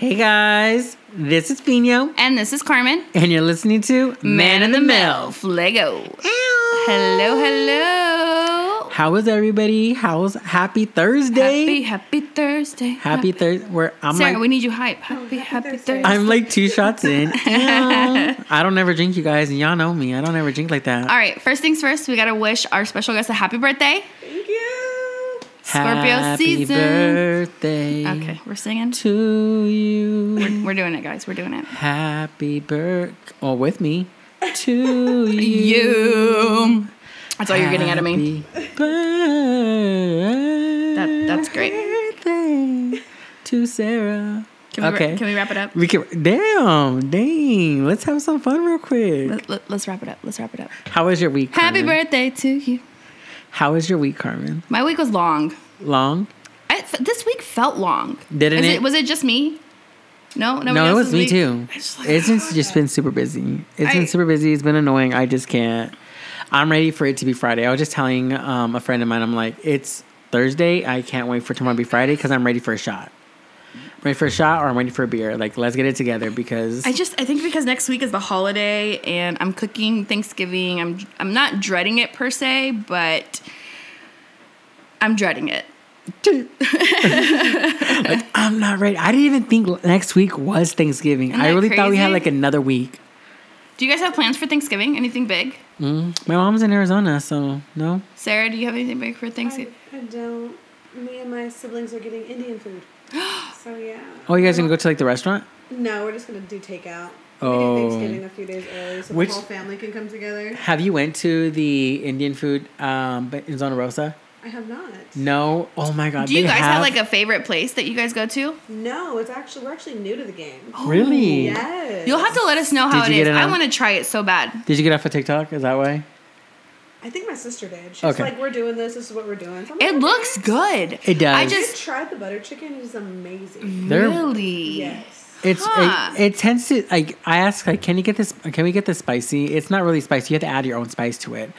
Hey guys, this is Fino, And this is Carmen. and you're listening to Man in the Milf. Lego. Hello, hello. How is everybody? How's happy Thursday? Happy, happy Thursday. Happy Thursday. Where I'm Sarah, like, we need you hype. Happy, happy Thursday. I'm like two shots in. I don't ever drink, you guys, and y'all know me. I don't ever drink like that. All right, first things first, we got to wish our special guest a happy birthday. Scorpio Happy season. birthday Okay, we're singing. to you. We're doing it, guys. We're doing it. Happy birthday. Oh, with me. To you. You. That's all you're getting out of me. Happy. That- that's great. Birthday to Sarah. Can we, okay. can we wrap it up? We can. Damn, dang. Let's have some fun real quick. Let, let, us wrap it up. Let's wrap it up. How was your week? Happy birthday to you. How was your week, Carmen? My week was long. Long? I, this week felt long. Didn't Is it? Was it just me? No, nobody no, it was me week? too. Just like- It's just, just been super busy. It's I- been super busy. It's been annoying. I just can't. I'm ready for it to be Friday. I was just telling um, a friend of mine, I'm like, it's Thursday. I can't wait for tomorrow to be Friday because I'm ready for a shot. I'm ready for a shot or I'm ready for a beer. Like, let's get it together because I just I think because next week is the holiday and I'm cooking Thanksgiving. I'm I'm not dreading it per se, but I'm dreading it. like, I'm not ready. I didn't even think next week was Thanksgiving. I that really thought we had like another week. Do you guys have plans for Thanksgiving? Anything big? Mm. My mom's in Arizona, so no. Sarah, do you have anything big for I, Thanksgiving? I don't. Me and my siblings are getting Indian food. so yeah. Oh, you guys gonna go to like the restaurant? No, we're just gonna do takeout. Oh. We did Thanksgiving a few days early, so Which- the whole family can come together. Have you went to the Indian food um, in Zona Rosa? I have not. No. Oh my god. Do you they guys have, like a favorite place that you guys go to? No, it's actually we're actually new to the game. really? Yes. You'll have to let us know how Did it you is. get it I want to try it so bad. Did you get off of TikTok? Is that why? I think my sister did. She's Okay. like, "We're doing this. This is what we're doing." So I'm like, It "Okay." looks good. It does. I I just just tried the butter chicken. It is amazing. They're- really. Yes. It's Huh. it, it tends to like I ask like can you get this can we get this spicy? It's not really spicy. You have to add your own spice to it,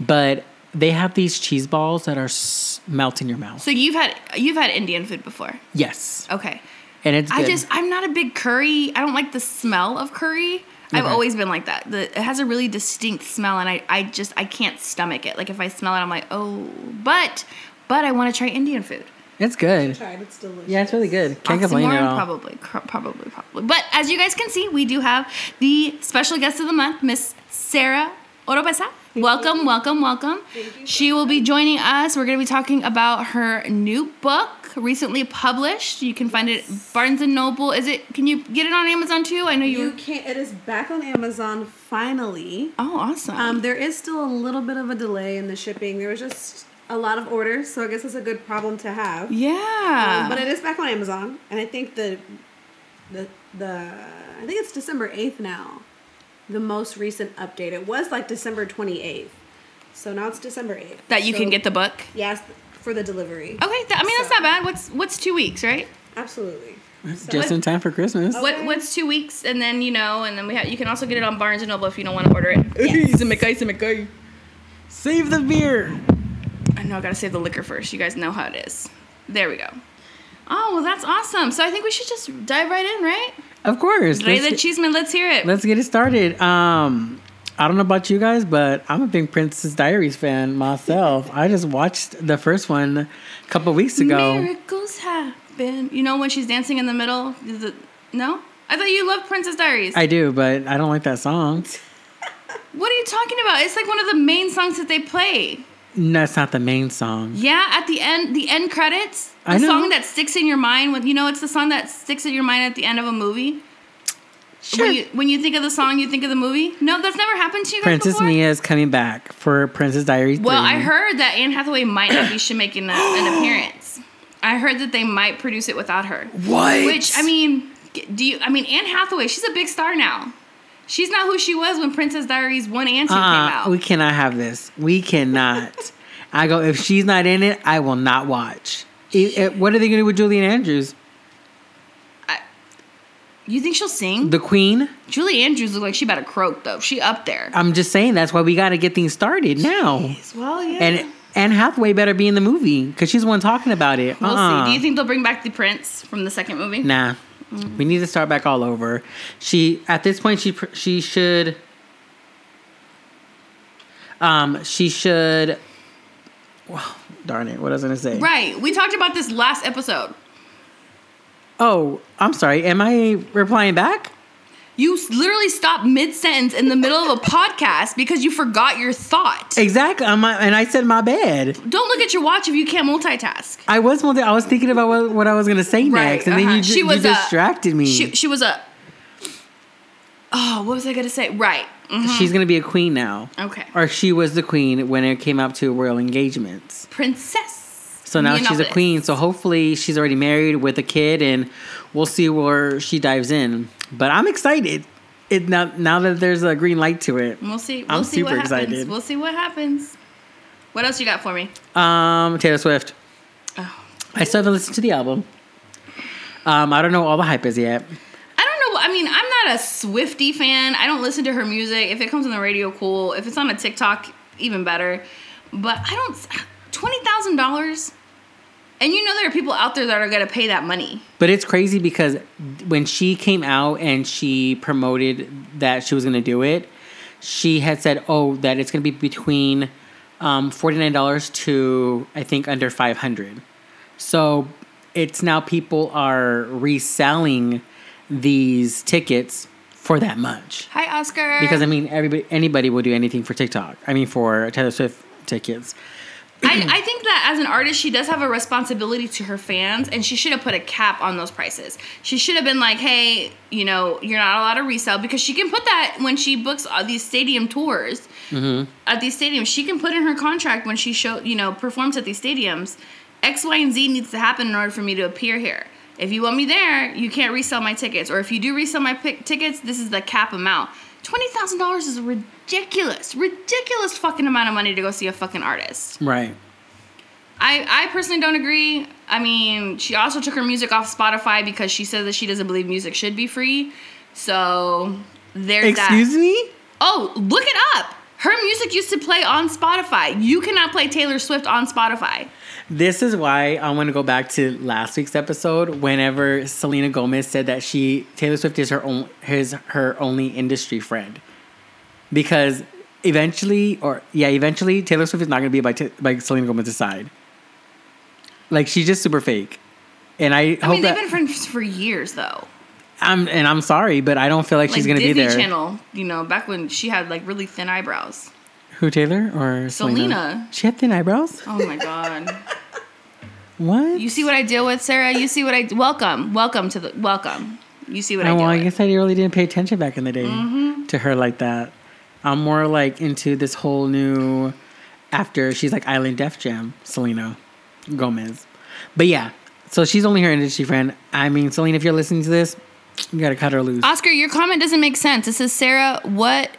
but they have these cheese balls that are s- melt in your mouth. So you've had you've had Indian food before. Yes, Okay. and it's I just I'm not a big curry. I don't like the smell of curry. I've always been like that. The, it has a really distinct smell, and I, I just I can't stomach it. Like if I smell it, I'm like, oh. But but I want to try Indian food. it's good. Tried. It's delicious. Yeah, it's really good. Can't complain at Oxymoron? all. Probably, probably, probably. But as you guys can see, we do have the special guest of the month, Miss Sarah Oropesa. Welcome, welcome, welcome. Thank you. She will be joining us. We're going to be talking about her new book, recently published. You can find it at Barnes and Noble. Is it? Can you get it on Amazon too? I know you. You can't. It is back on Amazon finally. Oh, awesome. Um, there is still a little bit of a delay in the shipping. There was just a lot of orders, so I guess it's a good problem to have. yeah. Um, but it is back on Amazon, and I think the the the I think it's December eighth now. The most recent update. It was like December twenty eighth, so now it's December eighth. that you can get the book. yes for the delivery. Okay, that, I mean that's not bad. What's what's two weeks, right? Absolutely. So- Just in time for Christmas. Oh. What what's two weeks, and then you know, and then we have you can also get it on Barnes and Noble if you don't want to order it. Yes. Save the beer. I know I gotta save the liquor first. You guys know how it is. There we go. Oh well, that's awesome. So I think we should just dive right in, right? Of course. Ray Let's the get, Cheeseman, let's hear it. let's get it started. Um, I don't know about you guys, but I'm a big Princess Diaries fan myself. I just watched the first one a couple weeks ago. Miracles happen. You know when she's dancing in the middle? It, no, I thought you loved Princess Diaries. I do, but I don't like that song. what are you talking about? It's like one of the main songs that they play. No, that's not the main song. Yeah, at the end, the end credits, the song that sticks in your mind. When you know, it's the song that sticks in your mind at the end of a movie. Sure. When you when you think of the song, you think of the movie. No, that's never happened to you Princess before? Mia is coming back for Princess Diaries. Well, 3. I heard that Anne Hathaway might not be making a, an appearance. I heard that they might produce it without her. What? Which I mean, do you? I mean, Anne Hathaway, she's a big star now. She's not who she was when Princess Diaries one and two came uh, out. we cannot have this. We cannot. I go. If she's not in it, I will not watch. It- it- what are they going to do with Julie Andrews? You think she'll sing? The Queen? Julie Andrews look like she about to croak though. She up there. I'm just saying that's why we got to get things started now. Well, yeah. And Anne Hathaway better be in the movie because she's the one talking about it. we'll Uh-uh. see. Do you think they'll bring back the prince from the second movie? Nah. We need to start back all over. She at this point she she should um she should well, darn it, what was I gonna say? Right. We talked about this last episode. Oh, I'm sorry. Am I replying back? You literally stopped mid sentence in the middle of a podcast because you forgot your thought. Exactly. I'm, and I said my bad. Don't look at your watch if you can't multitask. I was multi- I was thinking about what, what I was gonna say Right, next, and then uh-huh. you, She you was, uh, distracted me. She, she was a. Oh, what was I gonna say? Right. Mhm. She's gonna be a queen now, Okay. or she was the queen when it came up to royal engagements. Princess. So now she's a Neopolis. queen. So hopefully she's already married with a kid, and we'll see where she dives in. But I'm excited. It now now that there's a green light to it. We'll see. We'll I'm see what super happens. excited. We'll see what happens. What else you got for me? Um, Taylor Swift. Oh. I still haven't listened to the album. Um, I don't know what all the hype is yet. I don't know. I mean, I'm not a Swifty fan. I don't listen to her music. If it comes on the radio, cool. If it's on a TikTok, even better. But I don't. Twenty thousand dollars, and you know there are people out there that are gonna pay that money. But it's crazy because when she came out and she promoted that she was going to do it, she had said, "Oh, that it's going to be between um, forty nine dollars to I think under five hundred. So it's now people are reselling these tickets for that much Hi, Oscar. because I mean everybody anybody will do anything for TikTok. I mean for Taylor Swift tickets. I, I think that as an artist, she does have a responsibility to her fans, and she should have put a cap on those prices. She should have been like, "Hey, you know, you're not allowed to resell," because she can put that when she books uh, these stadium tours at these stadiums. She can put in her contract when she show, you know, performs at these stadiums. X, Y, and Z needs to happen in order for me to appear here. If you want me there, you can't resell my tickets, or if you do resell my tickets, this is the cap amount. Twenty thousand dollars is ridiculous, ridiculous ridiculous fucking amount of money to go see a fucking artist. Right. I, I personally don't agree. I mean, she also took her music off Spotify because she says that she doesn't believe music should be free. So there's Excuse that. me? Oh, look it up. Her music used to play on Spotify. You cannot play Taylor Swift on Spotify. This is why I want to go back to last week's episode. Whenever Selena Gomez said that she Taylor Swift is her own his her only industry friend, because eventually, or yeah, eventually Taylor Swift is not going to be by t- by Selena Gomez's side. Like she's just super fake, and I, I hope mean, they've that been friends for years, though. I'm and I'm sorry, but I don't feel like, Like she's going to be there. Channel, you know, back when she had like really thin eyebrows. Who Taylor or Selena? Selena. She had thin eyebrows. Oh my god. What? You see what I deal with, Sarah? You see what I welcome, welcome to the welcome. You see what I Oh, deal well, I with. guess I really didn't pay attention back in the day Mm-hmm. to her like that. I'm more like into this whole new after she's like Island Def Jam, Selena Gomez. But yeah, so she's only her industry friend. I mean, Selena, if you're listening to this, you gotta cut her loose. Oscar, your comment doesn't make sense. It says, Sarah, what,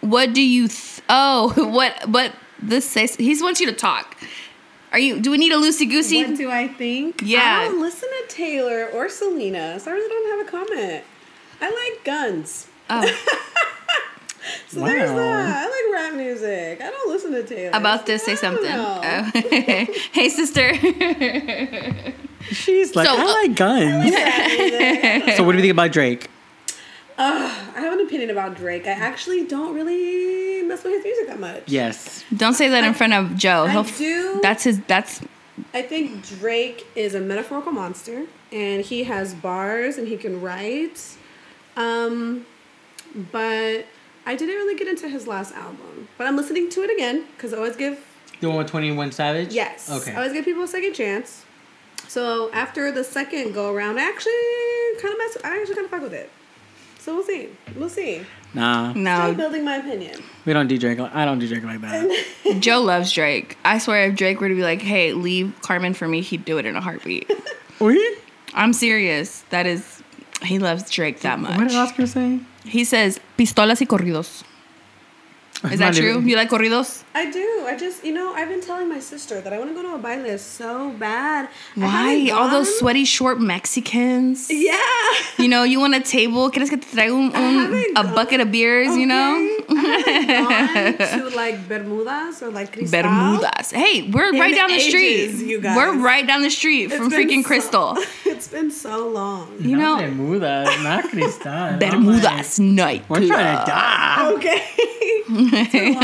what do you? Th- oh, what, what this says? He wants you to talk. Are you? Do we need a loosey What goosey? do I think? Yeah. I don't listen to Taylor or Selena, so I really don't have a comment. I like guns. Oh, So there's that. I like rap music. I don't listen to Taylor. about this, say I something. Oh. hey, sister. She's like, So, I uh, like guns. Rap music. so what do you think about Drake? Ugh, I have an opinion about Drake. I actually don't really mess with his music that much. Yes. Don't say that in front of Joe. I He'll. do. That's his. That's. I think Drake is a metaphorical monster, and he has bars and he can write. Um, but I didn't really get into his last album. But I'm listening to it again because I always give The one with Twenty One Savage. yes, Okay. I always give people a second chance. So after the second go around, I actually kind of mess. I actually kind of fuck with it. So we'll see. We'll see. Nah, Still No, building my opinion. we don't do Drake. I don't do Drake like that. Joe loves Drake. I swear, if Drake were to be like, "Hey, leave Carmen for me," he'd do it in a heartbeat. We? I'm serious. That is, he loves Drake that much. What did Oscar say? He says pistolas y corridos. Is that true? You like corridos? I do. I just, you know, I've been telling my sister that I want to go to a baile so bad. Why? All those sweaty, short Mexicans. Yeah. You know, you want a table. ¿Quieres que te traiga un, un- a gone- bucket of beers, you know? Okay. I haven't gone to like Bermudas or like Cristal. Bermudas. Hey, we're right In down the street. you guys. We're right down the street It's from freaking so- Crystal. It's It's been so long. You know, Bermuda, not Cristal. Bermuda's night. We're trying to die. Okay.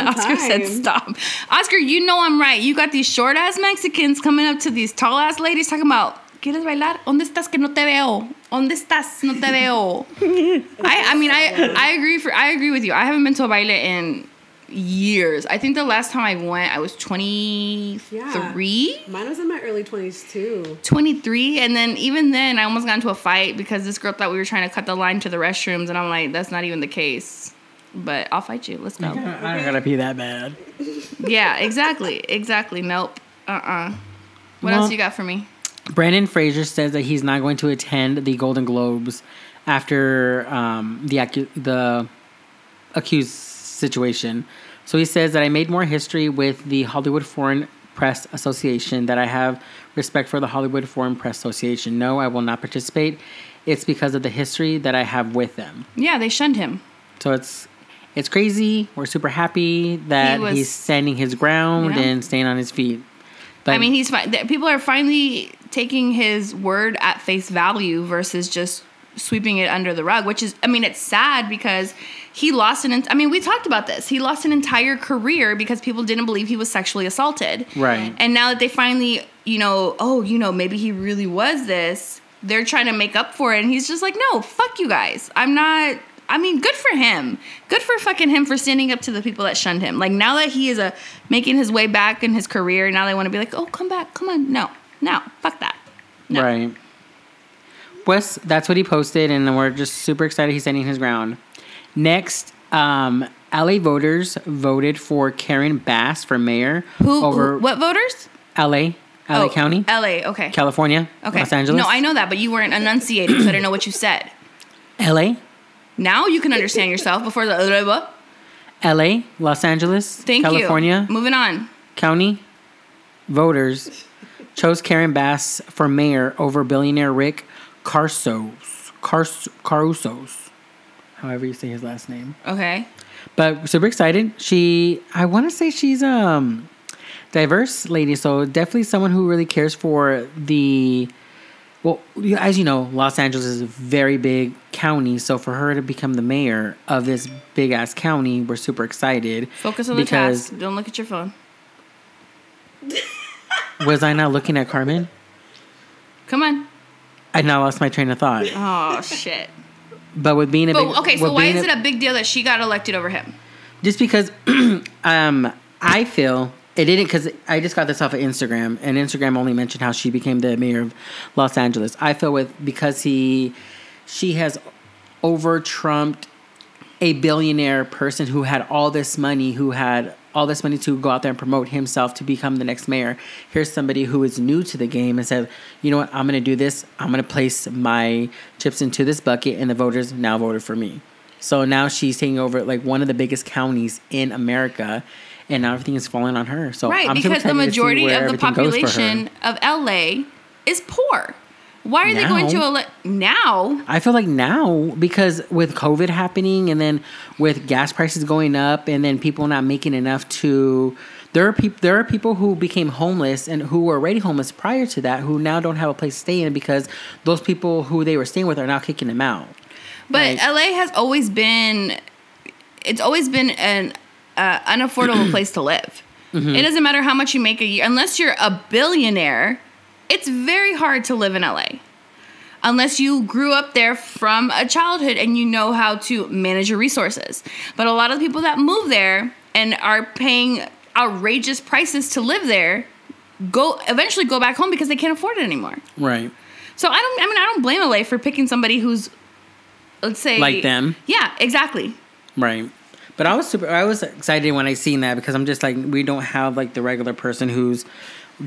Oscar said, "Stop, Oscar. You know I'm right. You got these short ass Mexicans coming up to these tall ass ladies talking about." ¿Quieres bailar? ¿Dónde estás que no te veo? ¿Dónde estás? No te veo. I, I mean, I, I agree for, I agree with you. I haven't been to a baile in years. I think the last time I went, I was 23. Mine was in my early 20s too. 23 and then even then i almost got into a fight because this girl thought we were trying to cut the line to the restrooms and i'm like that's not even the case but i'll fight you let's go I don't gotta be that bad. yeah exactly exactly nope uh-uh what Well- else you got for me Brendan Fraser says that he's not going to attend the Golden Globes after um, the acu- the accused situation. So he says that I made more history with the Hollywood Foreign Press Association. That I have respect for the Hollywood Foreign Press Association. No, I will not participate. It's because of the history that I have with them. yeah they shunned him So it's it's crazy. We're super happy that He was- he's standing his ground Yeah. and staying on his feet. But i mean he's fi- th- people are finally taking his word at face value versus just sweeping it under the rug which is i mean it's sad because he lost an i mean we talked about this he lost an entire career because people didn't believe he was sexually assaulted Right. and now that they finally you know oh you know maybe he really was this they're trying to make up for it and he's just like no fuck you guys i'm not I mean, good for him. Good for fucking him for standing up to the people that shunned him. Like now that he is a making his way back in his career, now they want to be like, "Oh, come back, come on." No, no, fuck that. No. Right. Wes, that's what he posted, and we're just super excited he's standing his ground. Next, um, LA voters voted for Karen Bass for mayor Who? over who- what voters? LA, LA Oh, County, L.A. Okay. California, Okay. Los Angeles. No, I know that, but you weren't enunciating, so I don't know what you said. LA, Now you can understand yourself before the. Other. LA, Los Angeles, Thank California you. Moving on. County voters chose Karen Bass for mayor over billionaire Rick Carsos, Cars, Carusos, however you say his last name. Okay. but super excited. She, I want to say she's um diverse lady, so definitely someone who really cares for the. Well, as you know, Los Angeles is a very big county, so for her to become the mayor of this big ass county, we're super excited. Focus on the task. Don't look at your phone. was I not looking at Carmen? Come on. I now lost my train of thought. Oh shit. But with being a big, okay, so why is it a big deal that she got elected over him? just because um I feel it didn't because I just got this off of Instagram and Instagram only mentioned how she became the mayor of Los Angeles. I feel with because he she has over trumped a billionaire person who had all this money, who had all this money to go out there and promote himself to become the next mayor. Here's somebody who is new to the game and said, you know what, I'm gonna do this. I'm gonna place my chips into this bucket, and the voters now voted for me. So now she's taking over like one of the biggest counties in America, and now everything is falling on her. So Right, I'm because the excited to see majority of the everything goes for her. population of LA is poor. Why are they going to Now? elect now? I feel like now because with COVID happening and then with gas prices going up and then people not making enough to there are people there are people who became homeless and who were already homeless prior to that who now don't have a place to stay in because those people who they were staying with are now kicking them out. But Like- LA has always been, it's always been an uh, unaffordable place to live. Mm-hmm. It doesn't matter how much you make a year, unless you're a billionaire. It's very hard to live in LA, unless you grew up there from a childhood and you know how to manage your resources. But a lot of the people that move there and are paying outrageous prices to live there go eventually go back home because they can't afford it anymore. Right. So I don't. I mean, I don't blame LA for picking somebody who's, let's say, Like them. Yeah, exactly. Right. But I was super I was excited when I seen that because I'm just like we don't have like the regular person who's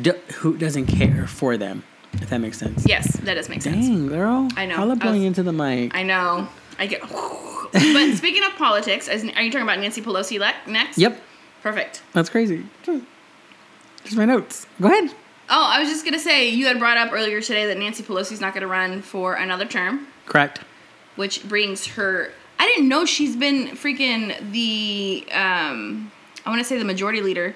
d- who doesn't care for them. If that makes sense. Yes, that does make sense. Dang, girl. I know. Holla I blowing into the mic. I know. I get. but speaking of politics, as, are you talking about Nancy Pelosi next? yep. Perfect. That's crazy. Just my notes. Go ahead. Oh, I was just gonna say you had brought up earlier today that Nancy Pelosi's not gonna run for another term, Correct. which brings her. I didn't know she's been freaking the. Um, I want to say the majority leader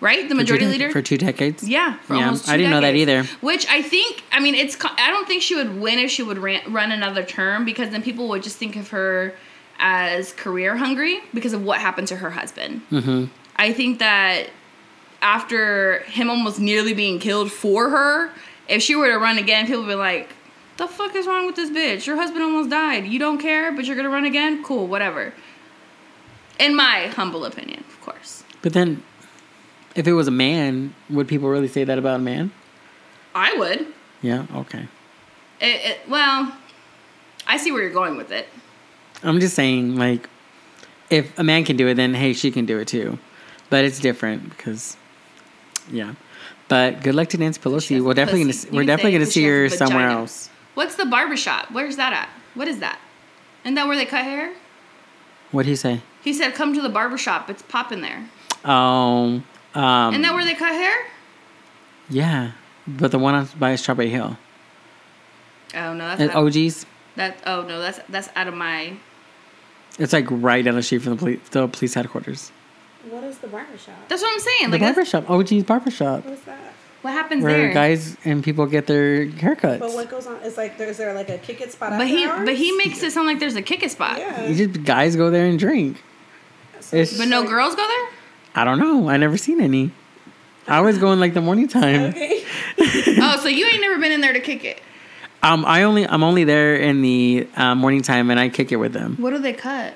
right? The For two majority leader for two decades. Yeah, for Yeah, almost I didn't know that either. Which I think, I mean, it's. I don't think she would win if she would ran, run another term because then people would just think of her as career hungry because of what happened to her husband. Mm-hmm. I think that after him almost nearly being killed for her, if she were to run again, people would be like, "The fuck is wrong with this bitch? Your husband almost died. You don't care, but you're gonna run again? Cool, whatever." In my humble opinion, of course. But then, if it was a man, would people really say that about a man? I would. Yeah. Okay. It, it, well, I see where you're going with it. I'm just saying, like, if a man can do it, then hey, she can do it too. But it's different because, yeah. But good luck to Nancy Pelosi. We're definitely gonna, we're definitely gonna see her somewhere else. What's the barbershop? Where's that at? What is that? Isn't that where they cut hair? What'd he say? He said, "Come to the barbershop. It's popping there." Oh, um, Isn't that where they cut hair? yeah. But the one on by Strawberry Hill Oh no, that's and out, OG's. that. Oh no, that's that's out of my. It's like right down the street from the police, the police headquarters. What is the barbershop? That's what I'm saying. The Like, that's, barbershop, OG's barbershop, What is that? What happens where there? guys and people get their haircuts. But what goes on? Is like, there, is there like a kick it spot? but after he hours? but he makes it sound like there's a kick it spot. Yeah. You just guys go there and drink. So it's- it's But no like- girls go there. I don't know. I never seen any. I always go in like the morning time. Okay. oh, so you ain't never been in there to kick it. Um, I only I'm only there in the uh, morning time and I kick it with them. What do they cut?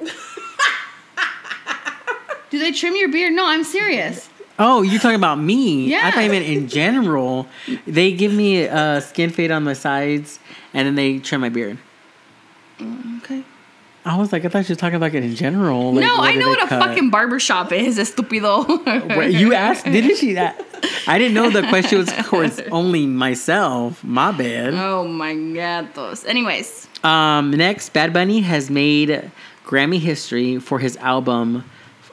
do they trim your beard? No, I'm serious. Oh, you're talking about me? Yeah. I thought you meant in general. They give me a skin fade on the sides and then they trim my beard. Okay. I was like, I thought you were talking about it in general. Like, no, I know what a cut? fucking barbershop is, estupido. Wait, you asked, didn't she? That I didn't know the question was towards only myself. My bad. oh my gatos. Anyways, Um, next, Bad Bunny has made Grammy history for his album,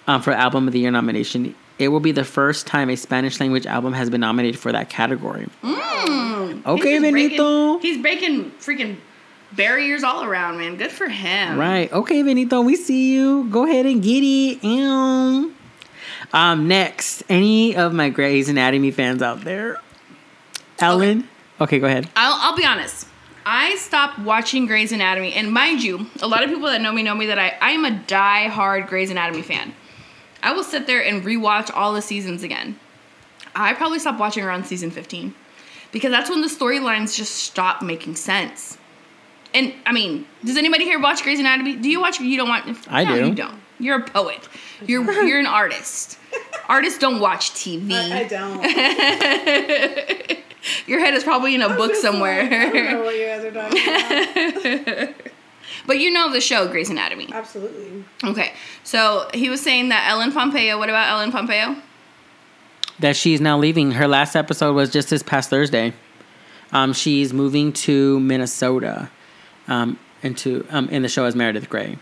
um, for Album of the Year nomination. It will be the first time a Spanish language album has been nominated for that category. Mm. Okay, he's Benito. Breaking, he's breaking freaking barriers all around, man. Good for him. Right. Okay, Benito, we see you. Go ahead and get it. Ew. Um, next, any of my Grey's Anatomy fans out there? Ellen? Okay, go ahead. I'll, I'll be honest. I stopped watching Grey's Anatomy, and mind you, a lot of people that know me know me that I I am a die-hard Grey's Anatomy fan. I will sit there and rewatch all the seasons again. I probably stopped watching around season 15 because that's when the storylines just stop making sense. And I mean, does anybody here watch Grey's Anatomy? Do you watch? You don't watch? I no, do. You don't. You're a poet. You're you're an artist. Artists don't watch TV. I, I don't. Your head is probably in a book Just like, somewhere. I don't know what you guys are talking about. But you know the show Grey's Anatomy. Absolutely. Okay. So he was saying that Ellen Pompeo, what about Ellen Pompeo? that she's now leaving. Her last episode was just this past Thursday. Um, she's moving to Minnesota, um, into um, in the show as Meredith Grey.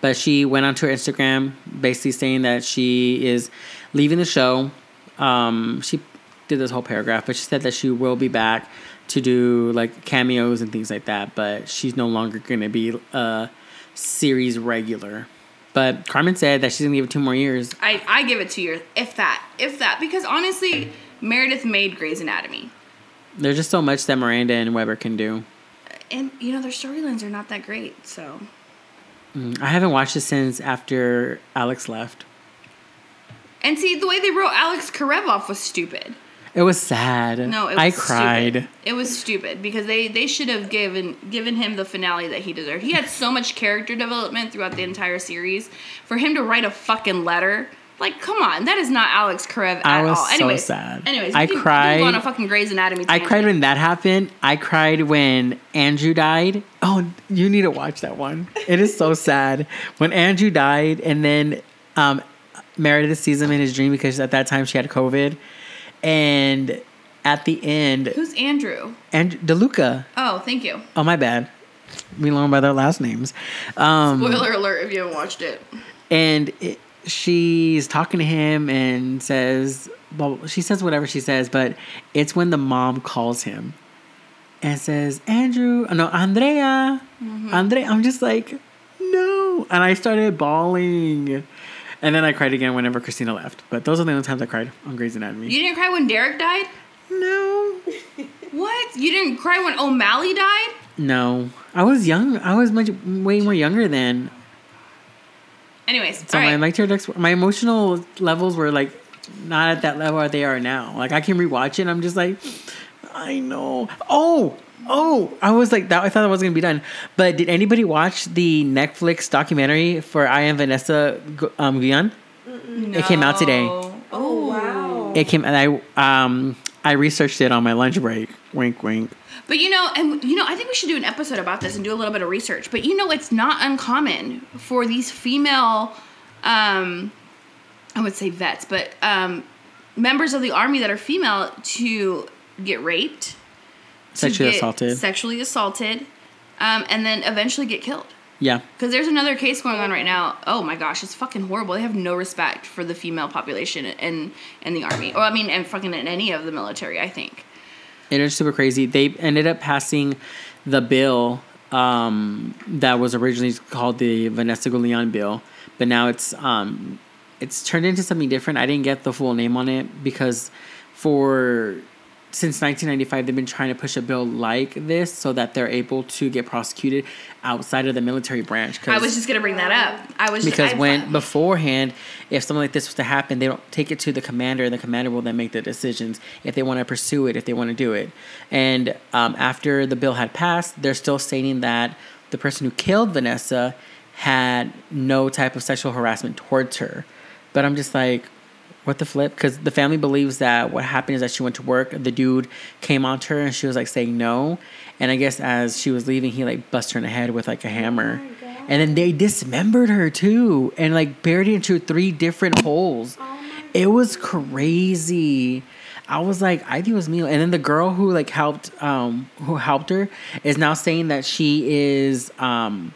But she went onto her Instagram, basically saying that she is leaving the show. Um, she did this whole paragraph, but she said that she will be back to do like cameos and things like that. But she's no longer going to be a series regular. But Carmen said that she's going to give it two more years. I, I give it to you, if that, if that, because honestly, Meredith made Grey's Anatomy, There's just so much that Miranda and Weber can do. and you know their storylines are not that great. So Mm, I haven't watched it since after Alex left. and see the way they wrote Alex Karev off was stupid. It was sad. No, it was I stupid. cried. It was stupid because they they should have given given him the finale that he deserved. He had so much character development throughout the entire series. For him to write a fucking letter, like, come on, that is not Alex Karev at I was all. so Anyways, sad. Anyways, I we can- we cried. On a fucking Grey's Anatomy. I cried when that happened. I cried when Andrew died. Oh, you need to watch that one. It is so sad. When Andrew died, and then um, Meredith sees him in his dream because at that time she had COVID. And at the end, Who's Andrew? and DeLuca. Oh, thank you. Oh, my bad. We learned by their last names. Um, Spoiler alert if you haven't watched it. and it, she's talking to him and says well she says whatever she says but it's when the mom calls him and says andrew no andrea andre i'm just like no and i started bawling And then I cried again whenever Cristina left. But those are the only times I cried on Grey's Anatomy. You didn't cry when Derek died? no. What? You didn't cry when O'Malley died? No. I was young. I was much way more younger then. Anyways, So my right. to ex- my emotional levels were like not at that level they are now. Like I can rewatch it and I'm just like, I know. Oh, oh, I was like that. I thought that was gonna be done. But did anybody watch the Netflix documentary for I am Vanessa um, Guillen? It came out today. Oh wow. It came and I um I researched it on my lunch break. Wink, wink. But you know, and you know, I think we should do an episode about this and do a little bit of research. But you know, it's not uncommon for these female, um, I would say vets, but um, members of the army that are female to get raped, Sexually assaulted. sexually assaulted, um, and then eventually get killed. Yeah. Because there's another case going on right now. Oh my gosh, it's fucking horrible. They have no respect for the female population in in the army, or I mean, and fucking in any of the military. I think. It is super crazy. They ended up passing the bill um, that was originally called the Vanessa Guillen bill, but now it's um, it's turned into something different. I didn't get the full name on it because for since 1995 they've been trying to push a bill like this so that they're able to get prosecuted outside of the military branch. I was just gonna bring that up. I was because I, when beforehand if something like this was to happen they don't take it to the commander and the commander will then make the decisions if they want to pursue it if they want to do it and um, after the bill had passed they're still stating that the person who killed vanessa had no type of sexual harassment towards her but i'm just like what the flip? Because the family believes that what happened is that she went to work. The dude came on to her and she was like saying no. And I guess as she was leaving, he like busted her in the head with like a hammer. and then they dismembered her too and like buried into three different holes. it was crazy. I was like, I think it was me. And then the girl who like helped, um, who helped her, is now saying that she is, um,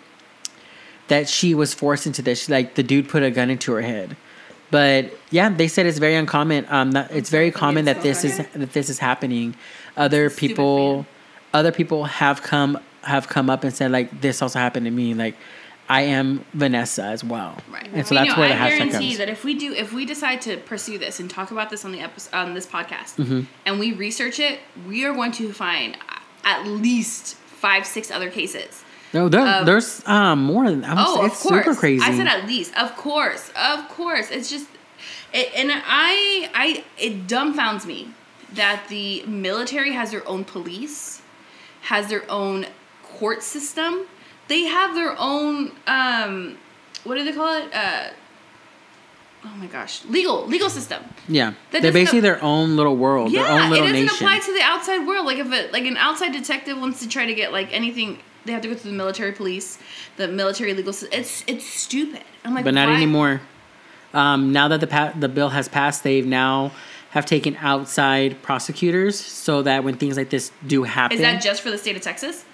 that she was forced into this. She, Like the dude put a gun into her head. But yeah, they said it's very uncommon. Um, that, it's very common that this is that this is happening. Other people, other people have come have come up and said like this also happened to me. Like I am Vanessa as well. Right. And so You that's know, where the I hashtag guarantee comes. that if we do, if we decide to pursue this and talk about this on the episode on this podcast, Mm-hmm. and we research it, we are going to find at least five, six other cases. No, there, of- there's um more than I'm Oh, it's of course. super crazy. I said at least. Of course. Of course. It's just it, and I I it dumbfounds me that the military has their own police, has their own court system. They have their own um what do they call it? Uh Oh my gosh, legal legal system. yeah, that they're basically their own little world, their Yeah, own it doesn't nation. apply to the outside world. Like if it, like an outside detective wants to try to get like anything, they have to go through the military police, the military legal system. It's it's stupid. I'm like, but not why- anymore. Um, now that the pa- the bill has passed, they've now have taken outside prosecutors so that when things like this do happen, Is that just for the state of Texas?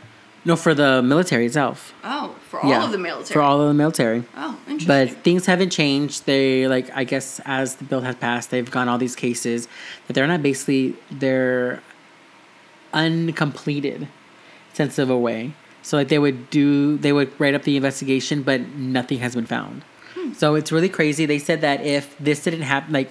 no for the military itself. Oh, for all yeah, of the military. for all of the military. Oh, interesting. But things haven't changed. They like I guess as the bill has passed, they've gone all these cases that they're not basically they're uncompleted sense of a way. So like they would do they would write up the investigation, but nothing has been found. Hmm. So it's really crazy. They said that if this didn't happen, like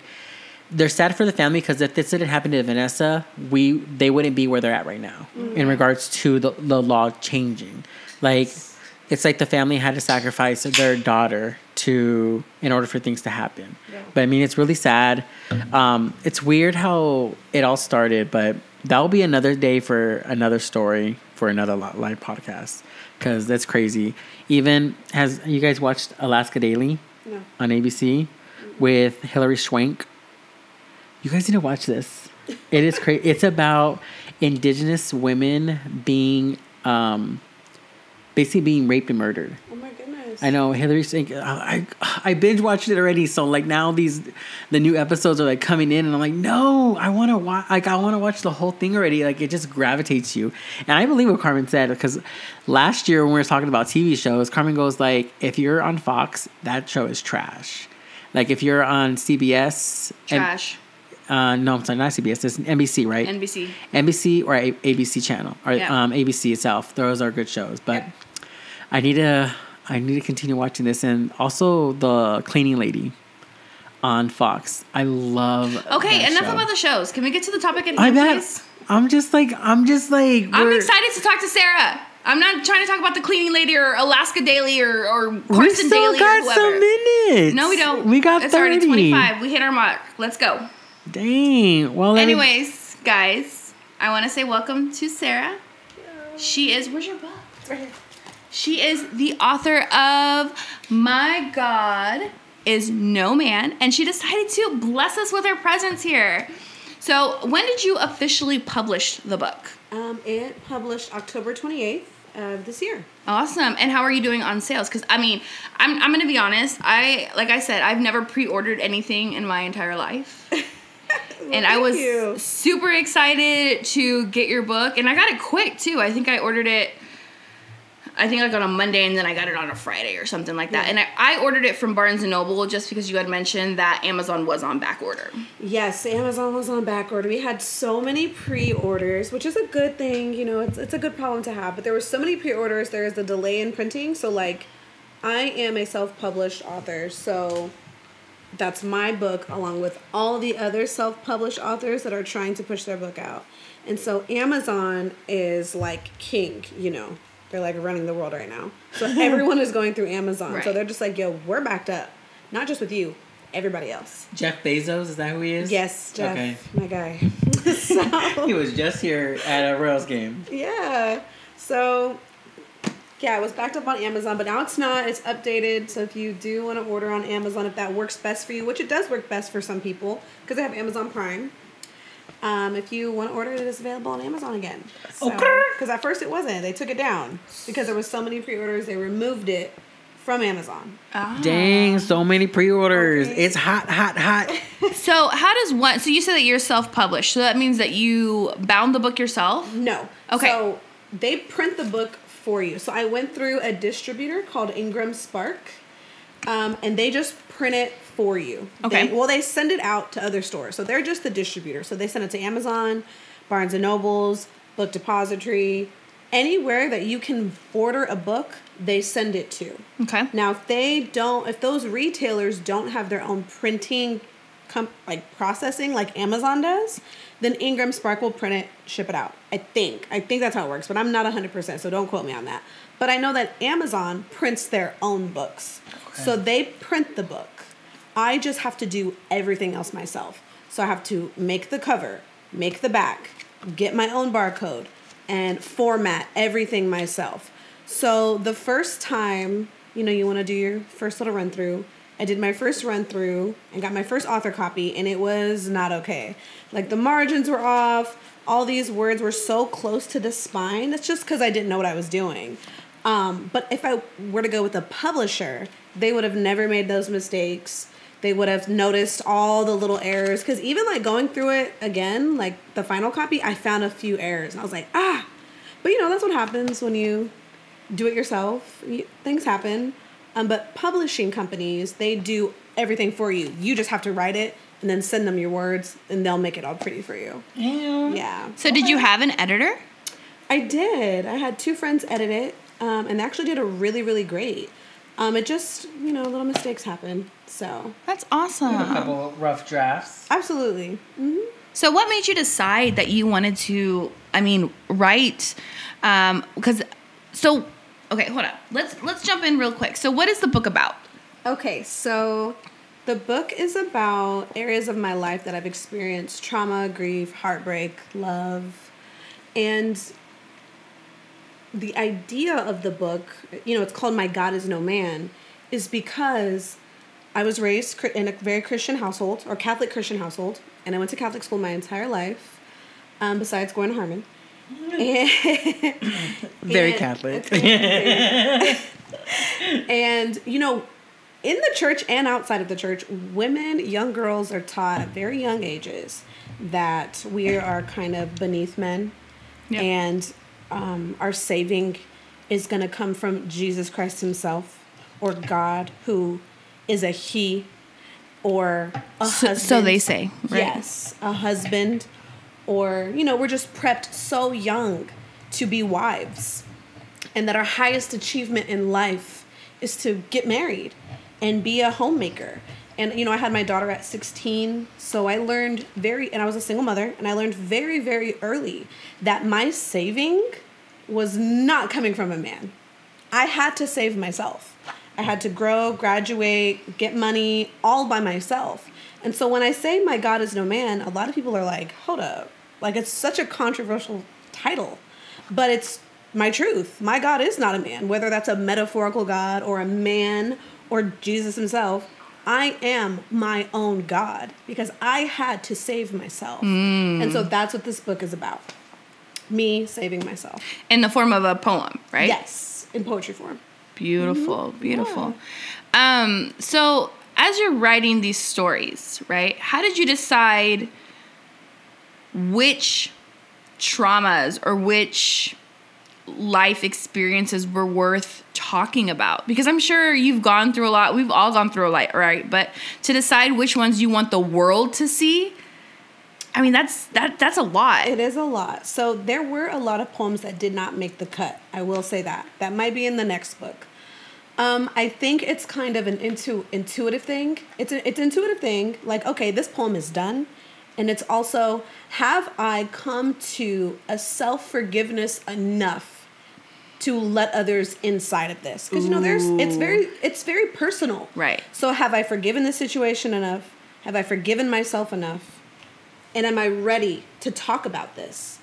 they're sad for the family because if this didn't happen to Vanessa, we they wouldn't be where they're at right now in regards to the, the law changing. Like it's like the family had to sacrifice their daughter to in order for things to happen. But I mean, it's really sad. Um, it's weird how it all started, but that'll be another day for another story for another live podcast because that's crazy. Even has you guys watched Alaska Daily No. on ABC with Hilary Swank? You guys need to watch this. It is crazy. It's about indigenous women being um, basically being raped and murdered. Oh I know Hilary Swank. I I binge watched it already, so like now these the new episodes are like coming in, and I'm like, no, I want to watch. Like I want to watch the whole thing already. Like it just gravitates you, and I believe what Carmen said because last year when we were talking about TV shows, Carmen goes like, if you're on Fox, that show is trash. Like if you're on CBS, and- Trash. uh, no, I'm sorry, not CBS. It's NBC, right? NBC. NBC or A- ABC channel or Yeah. um, ABC itself. Those are good shows, but I need to I need to continue watching this and also the cleaning lady. on Fox. I love. Okay, enough show. about the shows. Can we get to the topic at I bet. please? I'm just like I'm just like. I'm excited to talk to Sarah. I'm not trying to talk about the cleaning lady or Alaska Daily or, or We still Daily or got whoever. some minutes. No, we don't. We got it's 30. already 25. We hit our mark. Let's go. Dang. Well, Anyways, guys, I want to say welcome to Sarah. She is. Where's your book? It's right here. She is the author of My God is No Man, and she decided to bless us with her presence here. So, when did you officially publish the book? Um, it published October 28th of this year. Awesome. And how are you doing on sales? Because I mean, I'm I'm gonna be honest. I like I said, I've never pre-ordered anything in my entire life. and I was you. super excited to get your book, and I got it quick too. I think I ordered it. I think like on a Monday, and then I got it on a Friday or something like that. Yeah. And I, I ordered it from Barnes and Noble just because you had mentioned that Amazon was on back order. Yes, Amazon was on back order. We had so many pre-orders, which is a good thing. You know, it's it's a good problem to have. But there were so many pre-orders. There is a delay in printing. So like, I am a self-published author, so that's my book along with all the other self-published authors that are trying to push their book out. And so Amazon is like king. You know, they're like running the world right now. So everyone is going through Amazon. So they're just like, yo, we're backed up. Not just with you, everybody else. Jeff Bezos is that who he is? Yes, Jeff, Okay. my guy. so He was just here at a Royals game. yeah, so yeah, it was backed up on Amazon, but now it's not. It's updated. So if you do want to order on Amazon, if that works best for you, which it does work best for some people because they have Amazon Prime. Um, if you want to order it, it's available on Amazon again. So, Okay. Because at first it wasn't. They took it down because there was so many pre-orders. They removed it from Amazon. Ah. Dang, so many pre-orders. Okay. It's hot, hot, hot. So how does one? So you said that you're self-published. So that means that you bound the book yourself. No. Okay. So they print the book for you. So I went through a distributor called Ingram Spark, um, and they just print it for you. Okay. They- well, they send it out to other stores. So they're just the distributor. So they send it to Amazon, Barnes and Nobles, Book Depository, anywhere that you can order a book, they send it to. Okay. Now, if they don't, if those retailers don't have their own printing, com- like processing, like Amazon does, then Ingram Spark will print it, ship it out. I think. I think that's how it works, but I'm not 100%, so don't quote me on that. But I know that Amazon prints their own books. So they print the book. I just have to do everything else myself. So I have to make the cover, make the back, get my own barcode, and format everything myself. So the first time, you know, you want to do your first little run through, I did my first run through and got my first author copy, and it was not okay. Like the margins were off, all these words were so close to the spine. That's just because I didn't know what I was doing. Um, but if I were to go with a publisher, they would have never made those mistakes. They would have noticed all the little errors. Because even like going through it again, like the final copy, I found a few errors. And I was like, ah. But you know, that's what happens when you do it yourself. You, things happen. Um, but publishing companies, they do everything for you. You just have to write it and then send them your words, and they'll make it all pretty for you. Damn. Yeah. So did you have an editor? I did. I had two friends edit it, um, and they actually did a really, really great. Um, it just, you know, little mistakes happen. So, That's awesome. A awesome. couple rough drafts. absolutely. hmm So what made you decide that you wanted to? I mean, write? Because so okay, hold on. Let's let's jump in real quick. So what is the book about? Okay, so the book is about areas of my life that I've experienced trauma, grief, heartbreak, love. And the idea of the book, you know, it's called My God is No Man, is because I was raised in a very Christian household or Catholic Christian household, and I went to Catholic school my entire life, um, besides going to Harmon. Very and- Catholic. and you know in the church and outside of the church women young girls are taught at very young ages that we are kind of beneath men Yep. and um, our saving is going to come from jesus christ himself or god who is a he or a So, husband so they say, right? Yes, a husband, or you know, we're just prepped so young to be wives, and that our highest achievement in life is to get married and be a homemaker. And you know, I had my daughter at 16, so I learned very and I was a single mother and I learned very very early that my saving was not coming from a man. I had to save myself. I had to grow, graduate, get money all by myself. And so when I say my God is no man, a lot of people are like, hold up. Like it's such a controversial title. But it's my truth. My God is not a man, whether that's a metaphorical God or a man or Jesus himself. I am my own God because I had to save myself. And so that's what this book is about. Me saving myself. In the form of a poem, right? Yes, in poetry form. Beautiful, beautiful. Um, so as you're writing these stories, right? How did you decide which traumas or which life experiences were worth talking about? Because I'm sure you've gone through a lot. We've all gone through a lot, right? But to decide which ones you want the world to see, I mean, that's that that's a lot. It is a lot. So there were a lot of poems that did not make the cut. I will say that. That might be in the next book. Um, I think it's kind of an intu- intuitive thing. It's a, it's intuitive thing. Like, okay, this poem is done, and it's also have I come to a self forgiveness enough to let others inside of this? Because you know, there's it's very it's very personal. Right. So have I forgiven the situation enough? Have I forgiven myself enough? And am I ready to talk about this?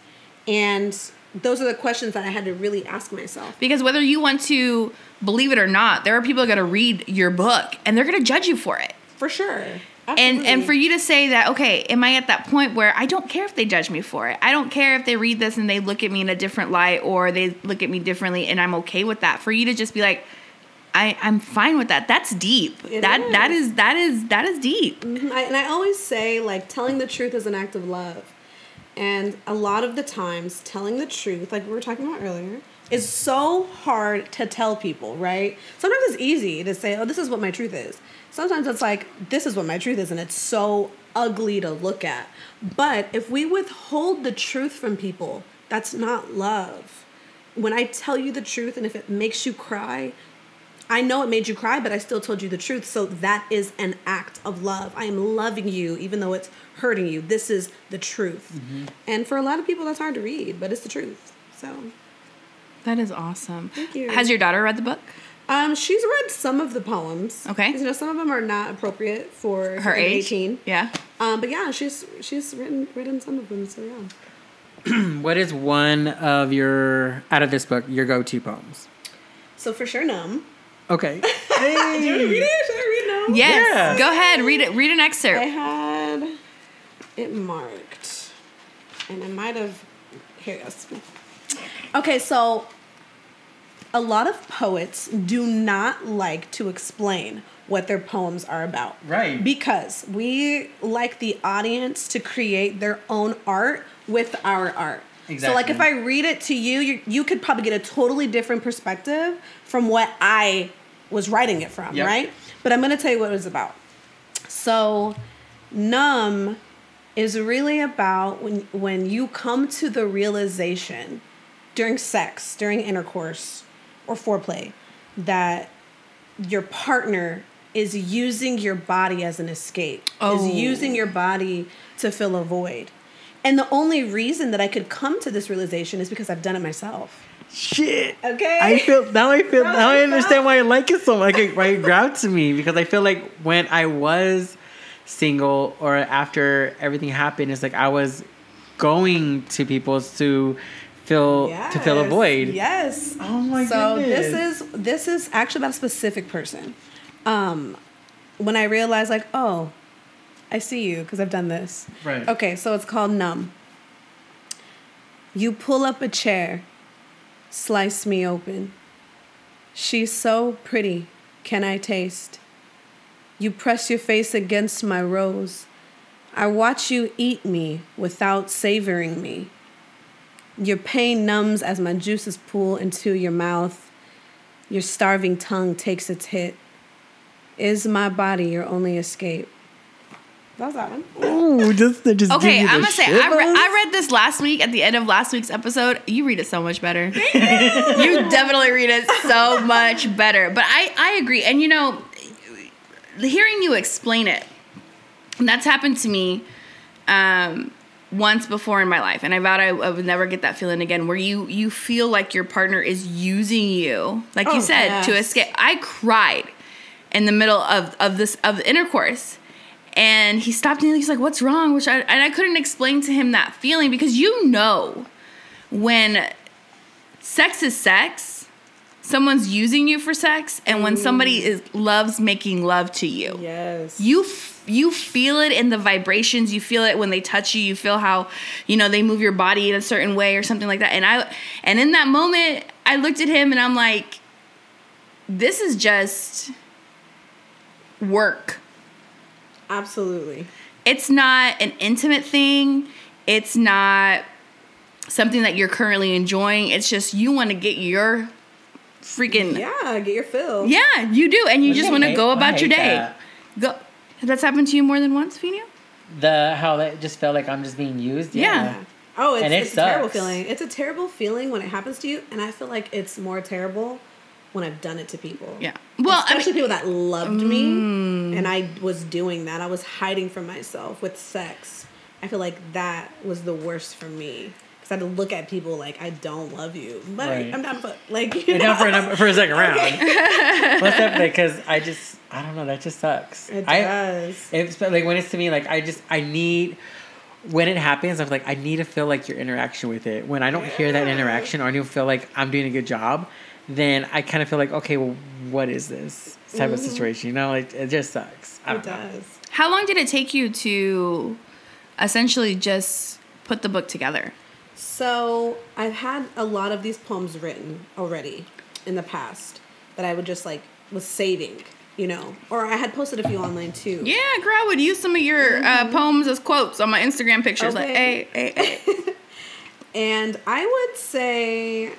And those are the questions that I had to really ask myself. Because whether you want to believe it or not, there are people are going to read your book and they're going to judge you for it. For sure. And and for you to say that, okay, am I at that point where I don't care if they judge me for it? I don't care if they read this and they look at me in a different light or they look at me differently and I'm okay with that. For you to just be like, I, I'm fine with that. That's deep. It that that is. is that is that is deep. Mhm. I, and I always say, like, telling the truth is an act of love. And a lot of the times, telling the truth, like we were talking about earlier, is so hard to tell people, right? Sometimes it's easy to say, oh, this is what my truth is. Sometimes it's like, this is what my truth is, and it's so ugly to look at. But if we withhold the truth from people, that's not love. When I tell you the truth and if it makes you cry, I know it made you cry, but I still told you the truth. So that is an act of love. I am loving you, even though it's hurting you. This is the truth. Mm-hmm. And for a lot of people, that's hard to read, but it's the truth. So, That is awesome. Thank you. Has your daughter read the book? Um, she's read some of the poems. Okay. You know, some of them are not appropriate for Her age? 18. Yeah. Um, but yeah, she's she's written written some of them. So yeah. What is one of your out of this book your go-to poems? So for sure, numb. Okay. Do you want to read it? Should I read numb? Yes. Yeah. Go ahead. Read it. Read an excerpt. I had it marked, and I might have. Here it goes. Okay, so a lot of poets do not like to explain what their poems are about. Right. Because we like the audience to create their own art with our art. Exactly. So like if I read it to you, you you could probably get a totally different perspective from what I was writing it from, Yep. right? But I'm going to tell you what it was about. So, numb is really about when when you come to the realization during sex, during intercourse or foreplay that your partner is using your body as an escape. Oh. Is using your body to fill a void. And the only reason that I could come to this realization is because I've done it myself. Shit. Okay. I feel now. I feel Now now. I understand why I like it so much. Like why it grabbed to me because I feel like when I was single or after everything happened, it's like I was going to people to fill to fill a void. Yes. Oh my so goodness. this is this is actually about a specific person. Um, when I realized like, oh, I see you because I've done this. Right. Okay, so it's called numb. You pull up a chair, slice me open. She's so pretty, can I taste? You press your face against my rose. I watch you eat me without savoring me. Your pain numbs as my juices pool into your mouth. Your starving tongue takes its hit. Is my body your only escape? That was that one. Ooh, just just Okay, you the I'm gonna say I, re- I read this last week at the end of last week's episode. You read it so much better. you definitely read it so much better. But I I agree, and you know, hearing you explain it, and that's happened to me um, once before in my life, and I vowed I, I would never get that feeling again. Where you you feel like your partner is using you, like Oh, you said, to escape. I cried in the middle of of this of the intercourse. And he stopped and he's like, "What's wrong?" Which I and I couldn't explain to him that feeling because you know when sex is sex, someone's using you for sex, and when somebody mm. is loves making love to you, Yes. you you feel it in the vibrations. You feel it when they touch you. You feel how you know they move your body in a certain way or something like that. And I and in that moment, I looked at him and I'm like, this is just work. Absolutely. It's not an intimate thing. It's not something that you're currently enjoying. It's just you want to get your freaking Yeah, get your fill. yeah, you do, and you Which just want to go about your day. that. Go. That's happened to you more than once, Fino? The how it just felt like I'm just being used. Yeah. Yeah. Oh, it's, And it it's a terrible feeling. It's a terrible feeling when it happens to you, and I feel like it's more terrible when I've done it to people. Yeah. Well, I especially mean, people that loved me, mm. and I was doing that. I was hiding from myself with sex. I feel like that was the worst for me because I had to look at people like I don't love you, but Right. I'm down for like you You're down for a number, for a second round. What's up? Because I just I don't know. That just sucks. It I, does. It's like when it's to me, like I just I need when it happens. I'm like I need to feel like your interaction with it. When I don't hear that interaction or I don't feel like I'm doing a good job, then I kind of feel like okay, well, what is this type of situation? You know, like it just sucks. I Mm-hmm. it don't know. does. how long did it take you to essentially just put the book together? So I've had a lot of these poems written already in the past that I would just like was saving, you know, or I had posted a few online too. Yeah, girl, I would use some of your uh, poems as quotes on my Instagram pictures. Like, Okay. hey, hey, hey. And I would say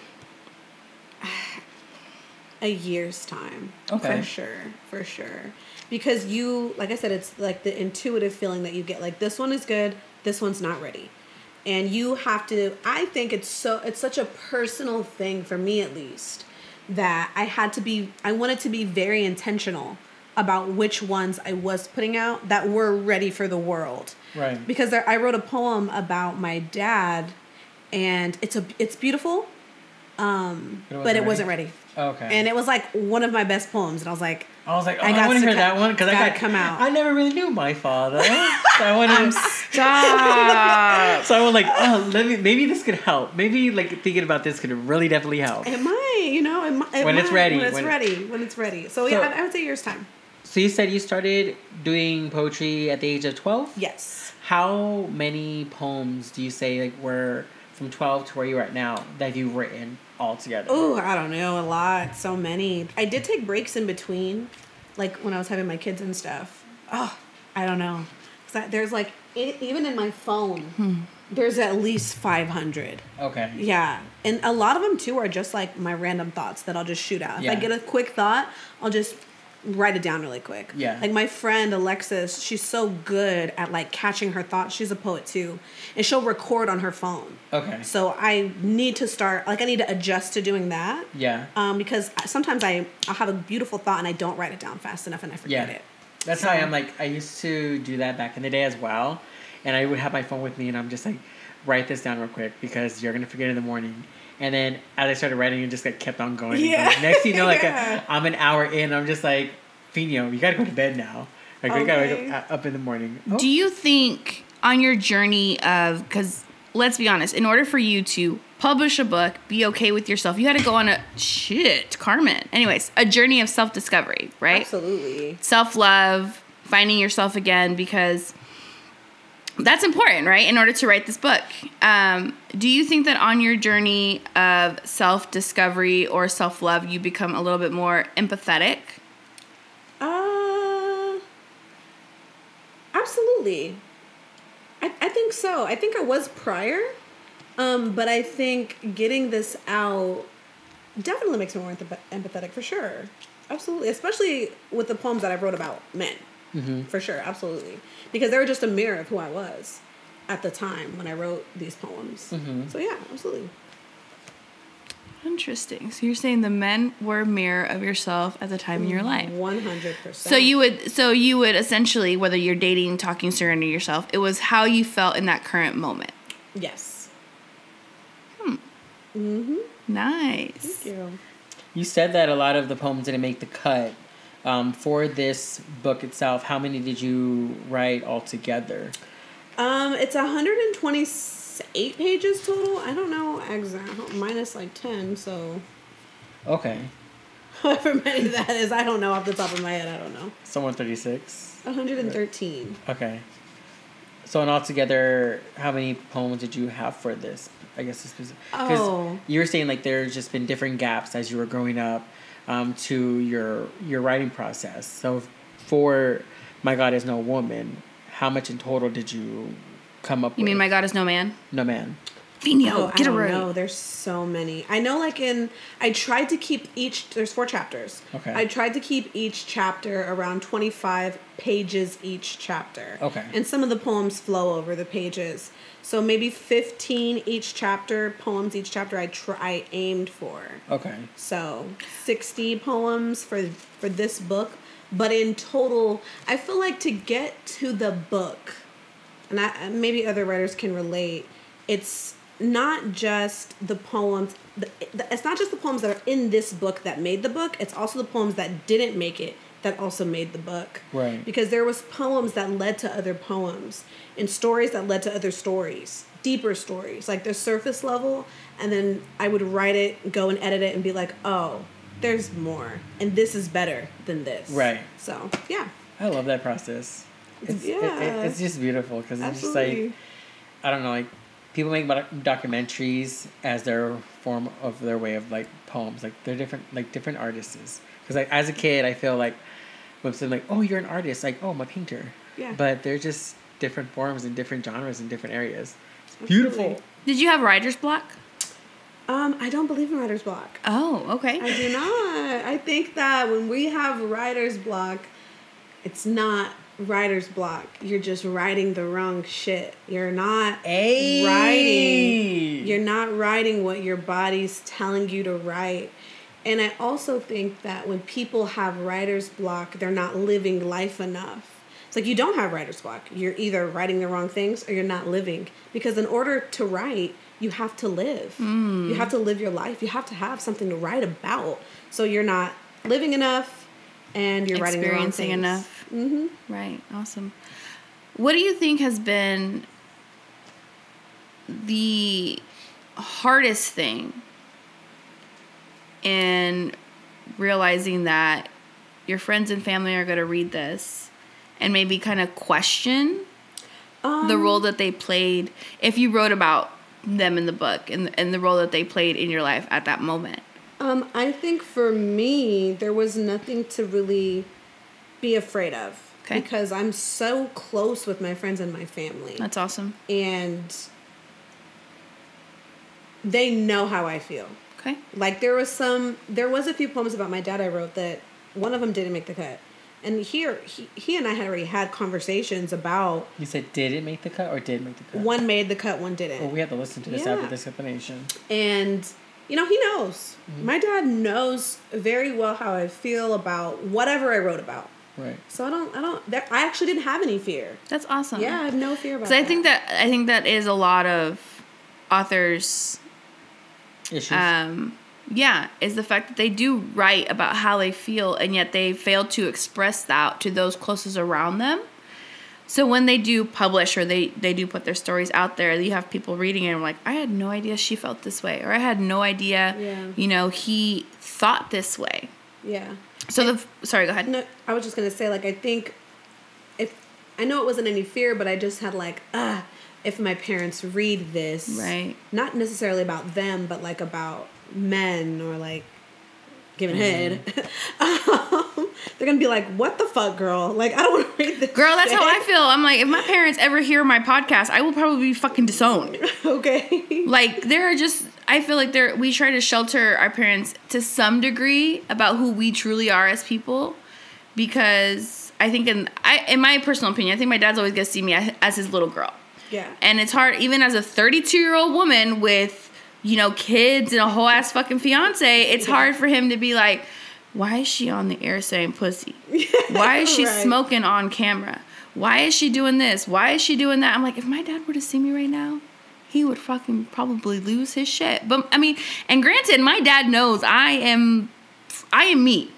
a year's time. Okay. For sure. For sure. Because you, like I said, it's like the intuitive feeling that you get like this one is good, this one's not ready. And you have to I think it's so it's such a personal thing for me at least that I had to be I wanted to be very intentional about which ones I was putting out that were ready for the world Right. because there, I wrote a poem about my dad, and it's a it's beautiful, um, But it but it wasn't wasn't ready. Okay. And it was like one of my best poems, and I was like, I was like, oh, I I, got want to to hear that one because I gotta come out. I never really knew my father, so I wanted. Stop. so I was like, oh, let me. Maybe this could help. Maybe like thinking about this could really definitely help. it might, you know, it, might, it When it's ready, when it's when- ready, when it's ready. So, So- yeah, I, I would say years time. So you said you started doing poetry at the age of twelve. Yes. How many poems do you say like were from twelve to where you are at now that you've written all together? Oh, I don't know, a lot, so many. I did take breaks in between, like when I was having my kids and stuff. Oh, I don't know. 'Cause I- there's like e- even in my phone, hmm. there's at least five hundred. Okay. Yeah, and a lot of them too are just like my random thoughts that I'll just shoot out. If I get a quick thought, I'll just write it down really quick. Yeah. Like my friend Alexis, she's so good at like catching her thoughts. She's a poet too, and she'll record on her phone. Okay. So I need to start like I need to adjust to doing that. Yeah. Um, because sometimes I I'll have a beautiful thought and I don't write it down fast enough and I forget Yeah. it. That's how I am. Like I used to do that back in the day as well, and I would have my phone with me, and I'm just like, write this down real quick because you're gonna forget in the morning. And then as I started writing, it just like kept on going. Yeah. going. Next thing you know, like Yeah. i I'm an hour in, I'm just like, Fino, you gotta go to bed now. Like we gotta Okay. wake up, uh, up in the morning. Oh, Do you think on your journey of because let's be honest, in order for you to publish a book, be okay with yourself, you had to go on a shit, Carmen. Anyways, a journey of self discovery, right? Absolutely. Self love, finding yourself again because that's important, right? In order to write this book. Um, do you think that on your journey of self discovery or self love, you become a little bit more empathetic? Uh, absolutely. I, I think so. I think I was prior, um, but I think getting this out definitely makes me more empathetic for sure. Absolutely, especially with the poems that I wrote about men. Mm-hmm. For sure, absolutely, because they were just a mirror of who I was at the time when I wrote these poems. Mm-hmm. So yeah, absolutely. Interesting. So you're saying the men were a mirror of yourself at the time in your life. One hundred percent. So you would so you would essentially whether you're dating, talking, surrendering yourself, it was how you felt in that current moment. yes. Mhm. Nice. Thank you. You said that a lot of the poems didn't make the cut. Um, for this book itself, how many did you write altogether? Um, it's 128 pages total. I don't know exact minus like 10, so Okay. however many that is, I don't know off the top of my head. I don't know. Someone 36. 113. Okay. So, in altogether, how many poems did you have for this? I guess this was because Oh. you were saying like there's just been different gaps as you were growing up um, to your your writing process. So, for My God is No Woman, how much in total did you come up You with? You mean my God is no man? No Man. Vino, Oh, get it don't know. There's so many. I know, like in, I tried to keep each. There's four chapters. Okay. I tried to keep each chapter around 25 pages each chapter. Okay. And some of the poems flow over the pages, so maybe 15 each chapter poems each chapter. I try I aimed for. Okay. So 60 poems for for this book, but in total, I feel like to get to the book, and I, maybe other writers can relate. It's not just the poems. the- It's not just the poems that are in this book that made the book. It's also the poems that didn't make it that also made the book. Right. Because there was poems that led to other poems, and stories that led to other stories, deeper stories, like the surface level. And then I would write it, go and edit it, and be like, oh, there's more, and this is better than this. Right. So yeah, I love that process. It's, it- it- Yeah. it's just beautiful because it's just like I don't know, like people make documentaries as their form of their way of like poems. Like they're different, like different artists. Because like as a kid, I feel like when someone like, oh, you're an artist, like oh, I'm a painter. Yeah. But they're just different forms and different genres and different areas. It's beautiful. Did you have writer's block? Um, I don't believe in writer's block. Oh, okay. I do not. I think that when we have writer's block, it's not writer's block. You're just writing the wrong shit. You're not Hey. writing. You're not writing what your body's telling you to write. And I also think that when people have writer's block, they're not living life enough. It's like you don't have writer's block. You're either writing the wrong things or you're not living. Because in order to write, you have to live. You have to live your life. You have to have something to write about. So you're not living enough and you're writing the wrong Experiencing things. enough. Mm-hmm. Right. Awesome. What do you think has been the hardest thing in realizing that your friends and family are going to read this and maybe kind of question Um, the role that they played if you wrote about them in the book and, and the role that they played in your life at that moment? Um, I think for me, there was nothing to really be afraid of. Okay. Because I'm so close with my friends and my family. That's awesome. and they know how I feel. Okay. Like there was some, there was a few poems about my dad I wrote that one of them didn't make the cut. And here, he, he and I had already had conversations about You said did it make the cut or did make the cut? one made the cut, one didn't. Well, we have to listen to this Yeah. after this explanation. and you know he knows mm-hmm. my dad knows very well how i feel about whatever i wrote about Right. so i don't i don't i actually didn't have any fear That's awesome. yeah i have no fear about Because I think that I think that is a lot of authors. Issues. Um, yeah, is the fact that they do write about how they feel, and yet they fail to express that to those closest around them. So when they do publish or they they do put their stories out there, you have people reading it and like, I had no idea she felt this way, or I had no idea, Yeah. you know, he thought this way. yeah So the sorry, go ahead. no i was just gonna say like i think if i know it wasn't any fear but i just had like ah if my parents read this Right. not necessarily about them but like about men or like giving head um, they're gonna be like what the fuck girl like i don't want to read this Girl, that's how I feel. I'm like, if my parents ever hear my podcast, I will probably be fucking disowned. okay like there are just i feel like there we try to shelter our parents to some degree about who we truly are as people because i think in i in my personal opinion i think my dad's always gonna see me as, as his little girl yeah and it's hard even as a 32 year old woman with you know, kids and a whole ass fucking fiance, it's hard for him to be like, why is she on the air saying pussy? Why is she Right. smoking on camera? Why is she doing this? Why is she doing that? I'm like, if my dad were to see me right now, he would fucking probably lose his shit. But I mean, and granted, my dad knows I am, I am me.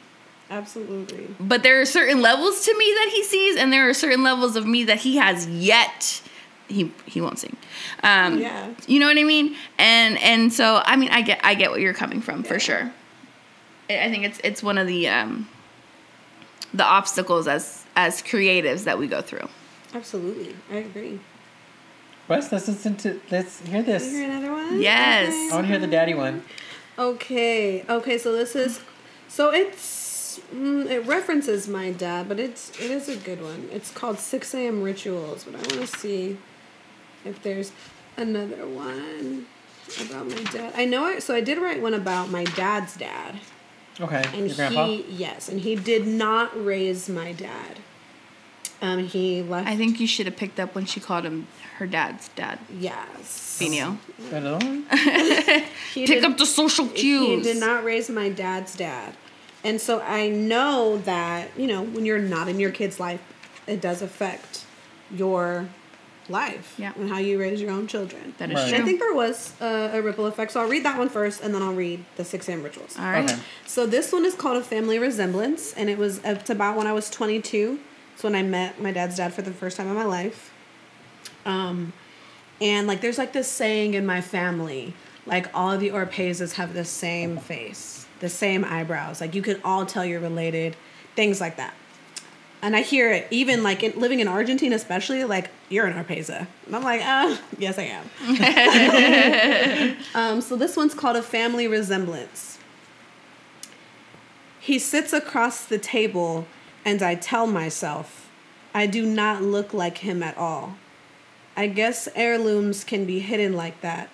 Absolutely. But there are certain levels to me that he sees, and there are certain levels of me that he has yet. He he won't sing. Um, Yeah. You know what I mean? And and so I mean I get I get what you're coming from for sure. I I think it's it's one of the um, the obstacles as as creatives that we go through. Absolutely. I agree. Wes, let's listen to. Let's hear Is there this. another one? Yes. I want to hear the daddy one. Okay. Okay. So this is, so it's mm, it references my dad, but it's it is a good one. It's called Six A.M. Rituals, but I want to see if there's another one about my dad. I know it. So I did write one about my dad's dad, Okay. and Your grandpa. he yes, and he did not raise my dad. Um, he left. I think you should have picked up when she called him her dad's dad. yes. Fino. Another one? He Pick did- up the social cues. He did not raise my dad's dad. And so I know that, you know, when you're not in your kid's life, it does affect your life Yeah. and how you raise your own children. That is Right. True. I think there was a, a ripple effect. So I'll read that one first and then I'll read the 6 a.m. rituals. All right. Okay. So this one is called A Family Resemblance, and it was it's about when I was 22. It's when I met my dad's dad for the first time in my life. Um, and like there's like this saying in my family, like all of the Orpezas have the same face, the same eyebrows. Like you can all tell you're related, things like that. And I hear it even like in, living in Argentina, especially like you're an Orpeza, and I'm like, ah, yes, I am. um, so this one's called a family resemblance. He sits across the table, and I tell myself, I do not look like him at all. I guess heirlooms can be hidden like that,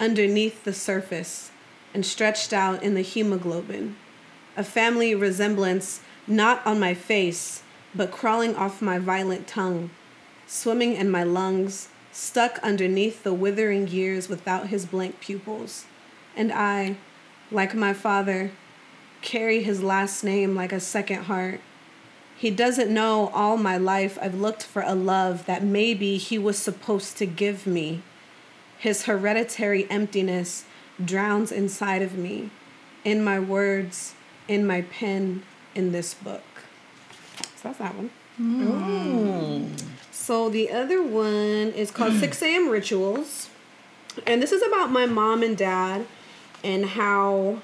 underneath the surface, and stretched out in the hemoglobin. A family resemblance not on my face, but crawling off my violent tongue, swimming in my lungs, stuck underneath the withering years without his blank pupils. And I, like my father, carry his last name like a second heart. He doesn't know all my life I've looked for a love that maybe he was supposed to give me. His hereditary emptiness drowns inside of me, in my words, in my pen, in this book. So that's that one. Ooh. So the other one is called 6 a.m. Rituals. And this is about my mom and dad and how.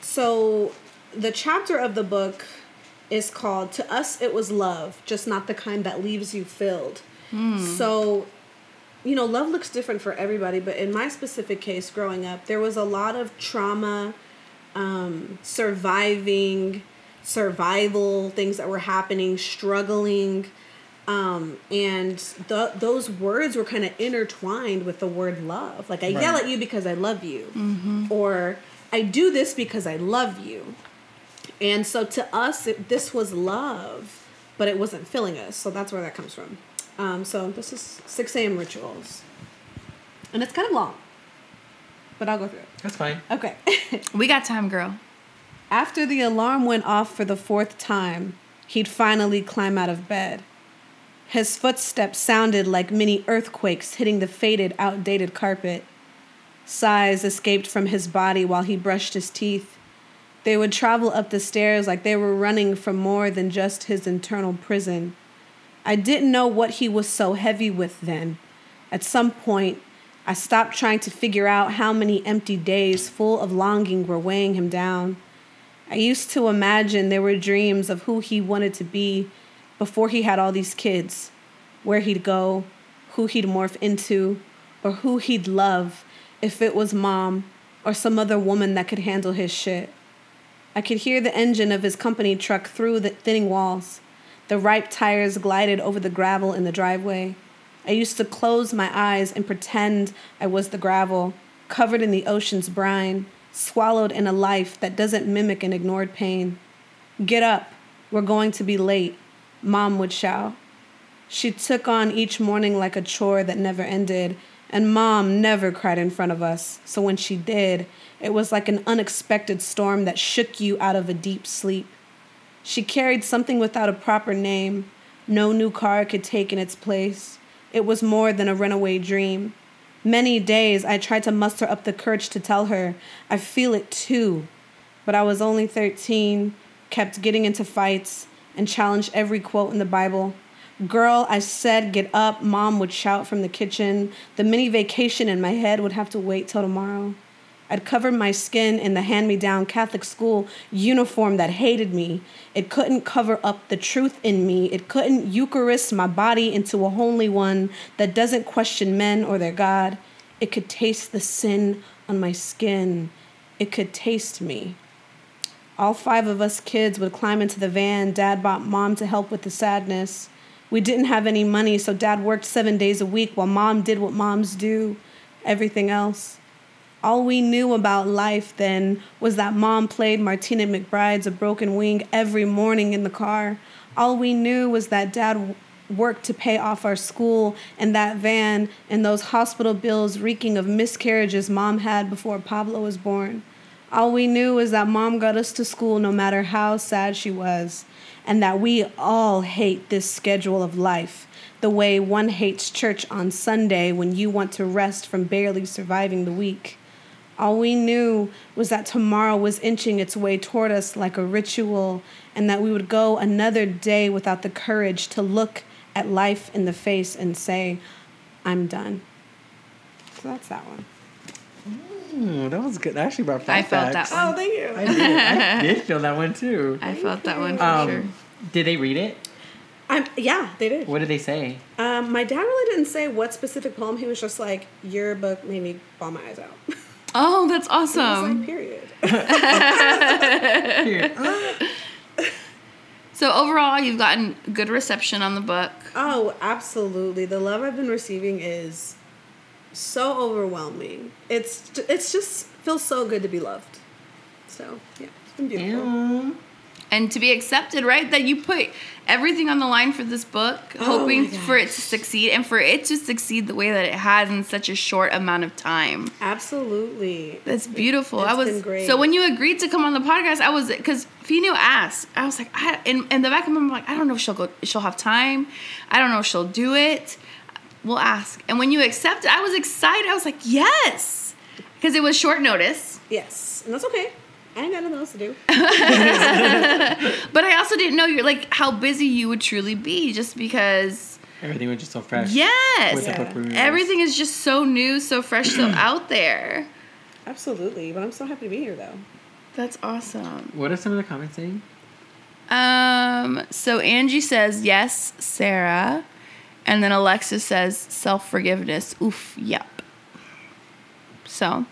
So the chapter of the book is called To Us It Was Love, just not the kind that leaves you filled. So, you know, love looks different for everybody, but in my specific case growing up, there was a lot of trauma, um, surviving, survival, things that were happening, struggling. Um, and the, those words were kind of intertwined with the word love. Like, I yell at you because I love you, or I do this because I love you. And so to us, it, this was love, but it wasn't filling us. So that's where that comes from. Um, so this is 6 a.m. rituals. And it's kind of long, but I'll go through it. That's fine. Okay. We got time, girl. After the alarm went off for the fourth time, he'd finally climb out of bed. His footsteps sounded like mini earthquakes hitting the faded, outdated carpet. Sighs escaped from his body while he brushed his teeth. They would travel up the stairs like they were running from more than just his internal prison. I didn't know what he was so heavy with then. At some point, I stopped trying to figure out how many empty days full of longing were weighing him down. I used to imagine there were dreams of who he wanted to be before he had all these kids, where he'd go, who he'd morph into, or who he'd love if it was mom or some other woman that could handle his shit. I could hear the engine of his company truck through the thinning walls. The ripe tires glided over the gravel in the driveway. I used to close my eyes and pretend I was the gravel, covered in the ocean's brine, swallowed in a life that doesn't mimic an ignored pain. Get up, we're going to be late, Mom would shout. She took on each morning like a chore that never ended, And mom never cried in front of us, so when she did, it was like an unexpected storm that shook you out of a deep sleep. She carried something without a proper name, no new car could take in its place. It was more than a runaway dream. Many days I tried to muster up the courage to tell her, I feel it too. But I was only 13, kept getting into fights, and challenged every quote in the Bible. Girl, I said, get up. Mom would shout from the kitchen. The mini vacation in my head would have to wait till tomorrow. I'd covered my skin in the hand me down Catholic school uniform that hated me. It couldn't cover up the truth in me. It couldn't Eucharist my body into a holy one that doesn't question men or their God. It could taste the sin on my skin. It could taste me. All five of us kids would climb into the van. Dad bought mom to help with the sadness. We didn't have any money, so dad worked seven days a week while mom did what moms do everything else. All we knew about life then was that mom played Martina McBride's A Broken Wing every morning in the car. All we knew was that dad worked to pay off our school and that van and those hospital bills reeking of miscarriages mom had before Pablo was born. All we knew was that mom got us to school no matter how sad she was and that we all hate this schedule of life, the way one hates church on Sunday when you want to rest from barely surviving the week. All we knew was that tomorrow was inching its way toward us like a ritual, and that we would go another day without the courage to look at life in the face and say, I'm done. So that's that one. Ooh, that was good. I actually brought I felt flashbacks. that one. Oh, thank you. I did. I did feel that one too. I felt that one for Um, sure. Did they read it? I'm, yeah, they did. What did they say? Um, my dad really didn't say what specific poem. He was just like, "Your book made me bawl my eyes out." Oh, that's I like, awesome. period. Uh. So overall, you've gotten good reception on the book. oh, absolutely. The love I've been receiving is so overwhelming. It's it's just feels so good to be loved. So yeah, it's been beautiful. Ew. And to be accepted, right? That you put everything on the line for this book, Oh hoping for it to succeed and for it to succeed the way that it has in such a short amount of time. Absolutely. That's beautiful. I was been great. so when you agreed to come on the podcast, I was because Fino asked. I was like, I in, in the back of my mind, I'm like, I don't know if she'll go, if she'll have time. I don't know if she'll do it. We'll ask. And when you accepted, I was excited. I was like, yes, because it was short notice. Yes, and that's okay. I ain't got nothing else to do. But I also didn't know you're like how busy you would truly be, just because. Everything was just so fresh. Yes, Yeah. everything is just so new, so fresh, so out there. Absolutely, but I'm so happy to be here though. That's awesome. What are some of the comments saying? Um, so Angie says, yes, Sarah. And then Alexis says, self forgiveness. Oof, yep. So,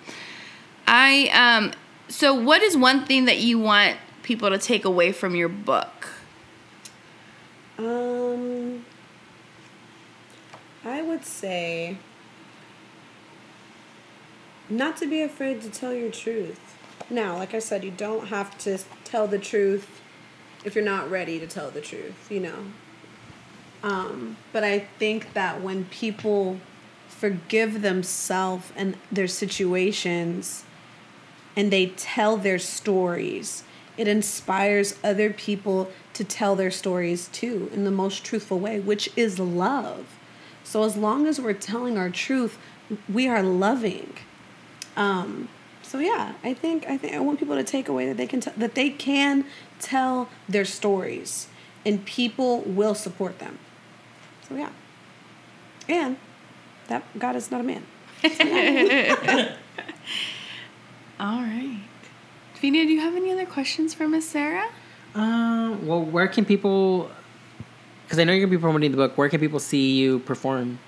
I, um, so what is one thing that you want people to take away from your book? Um, I would say not to be afraid to tell your truth. Now, like I said, you don't have to tell the truth if you're not ready to tell the truth, you know. Um, but I think that when people forgive themselves and their situations and they tell their stories, it inspires other people to tell their stories too in the most truthful way, which is love. So as long as we're telling our truth, we are loving. Um, so yeah, I think I think I want people to take away that they can t- that they can tell their stories, and people will support them. So yeah, and that God is not a man. All right. Fina, do you have any other questions for Miss Sarah? Um. Well, where can people? Because I know you're gonna be promoting the book. Where can people see you perform?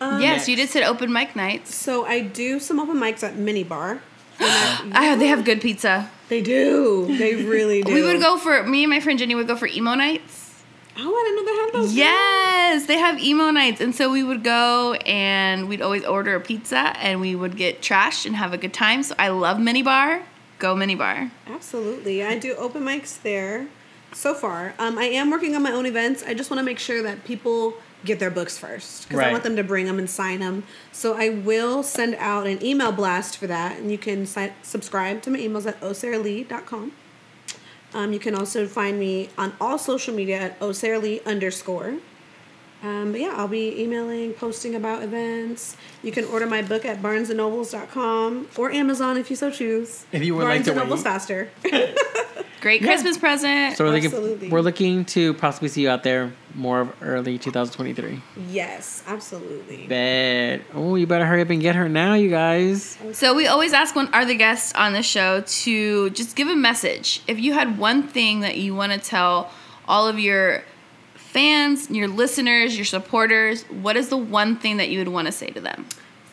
Um, yes, you did said open mic nights. So I do some open mics at Mini Bar. Ah, they have good pizza. They do. They really do. We would go for me and my friend Jenny would go for emo nights. Oh, I didn't know they had those. Yes, they have emo nights, and so we would go and we'd always order a pizza and we would get trashed and have a good time. So I love mini bar. Go mini bar. Absolutely. I do open mics there so far. Um, I am working on my own events. I just want to make sure that people get their books first because I want them to bring them and sign them. So I will send out an email blast for that, and you can si- subscribe to my emails at osaralee.com. Um, you can also find me on all social media at osaralee underscore. Um, but yeah, I'll be emailing, posting about events. You can order my book at barnesandnobles.com or Amazon if you so choose. If you would Barnes like to and Nobles wait. faster. Great Christmas present. So we're looking, Absolutely. we're looking to possibly see you out there more of early 2023. yes, absolutely. Bet. Oh, you better hurry up and get her now, you guys. So we always ask one are the guests on the show to just give a message. If you had one thing that you want to tell all of your fans, your listeners, your supporters, what is the one thing that you would want to say to them?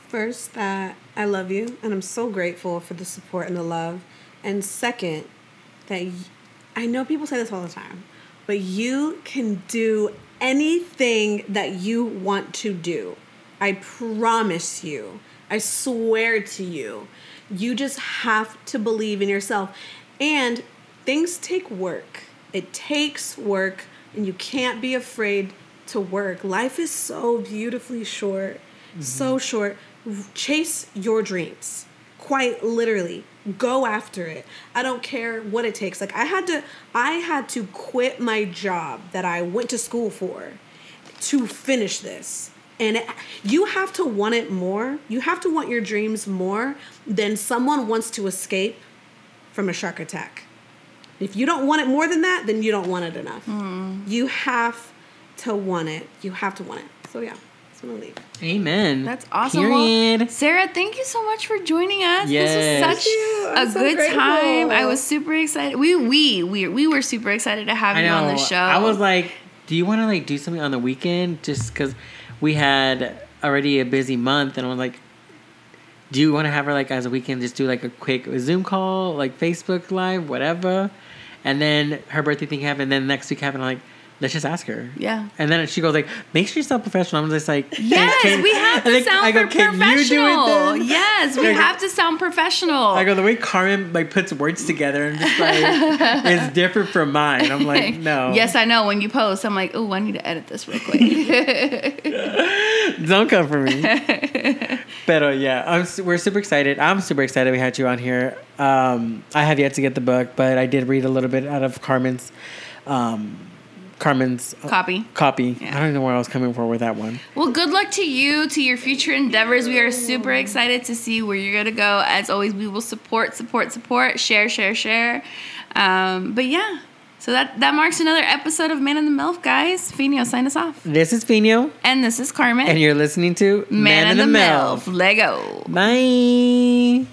First, that I love you and I'm so grateful for the support and the love. And second, that y- I know people say this all the time, but you can do anything that you want to do. I promise you. I swear to you. You just have to believe in yourself. And things take work. It takes work, and you can't be afraid to work. Life is so beautifully short. So mm-hmm. short. Chase your dreams. Quite literally. Go after it. I don't care what it takes. Like I had to I had to quit my job that I went to school for to finish this. And it, you have to want it more. You have to want your dreams more than someone wants to escape from a shark attack. If you don't want it more than that, then you don't want it enough. Hmm. You have to want it. You have to want it. So yeah, that's what I leave. Amen. That's awesome. Well, Sarah, thank you so much for joining us. Yes. This was such a so good grateful. time. I was super excited. We we we we were super excited to have I you know. on the show. I was like, do you want to like do something on the weekend? Just because we had already a busy month, and I was like, do you want to have her like as a weekend? Just do like a quick Zoom call, like Facebook Live, whatever. And then her birthday thing happened. And then next week happened. I'm like, let's just ask her. Yeah. And then she goes like, make sure you sound professional. I'm just like, Yes, "Can- we have to sound go, pro- "Can you do it professional. Yes, we have to sound professional. I go the way Carmen like puts words together and just like is different from mine. I'm like, no. Yes, I know. When you post, I'm like, oh, I need to edit this real quick. Don't come for me. but yeah, I'm, we're super excited. I'm super excited we had you on here. Um, I have yet to get the book, but I did read a little bit out of Carmen's um, Carmen's uh, Copy. Copy. Yeah. I don't know where I was coming for with that one. Well, good luck to you, to your future endeavors. We are super excited to see where you're going to go. As always, we will support, support, support, share, share, share. Um, but yeah, so that, that marks another episode of Man in the MILF, guys. Fino, sign us off. This is Fino, And this is Carmen. and you're listening to Man, in the, MILF. Lego. Bye.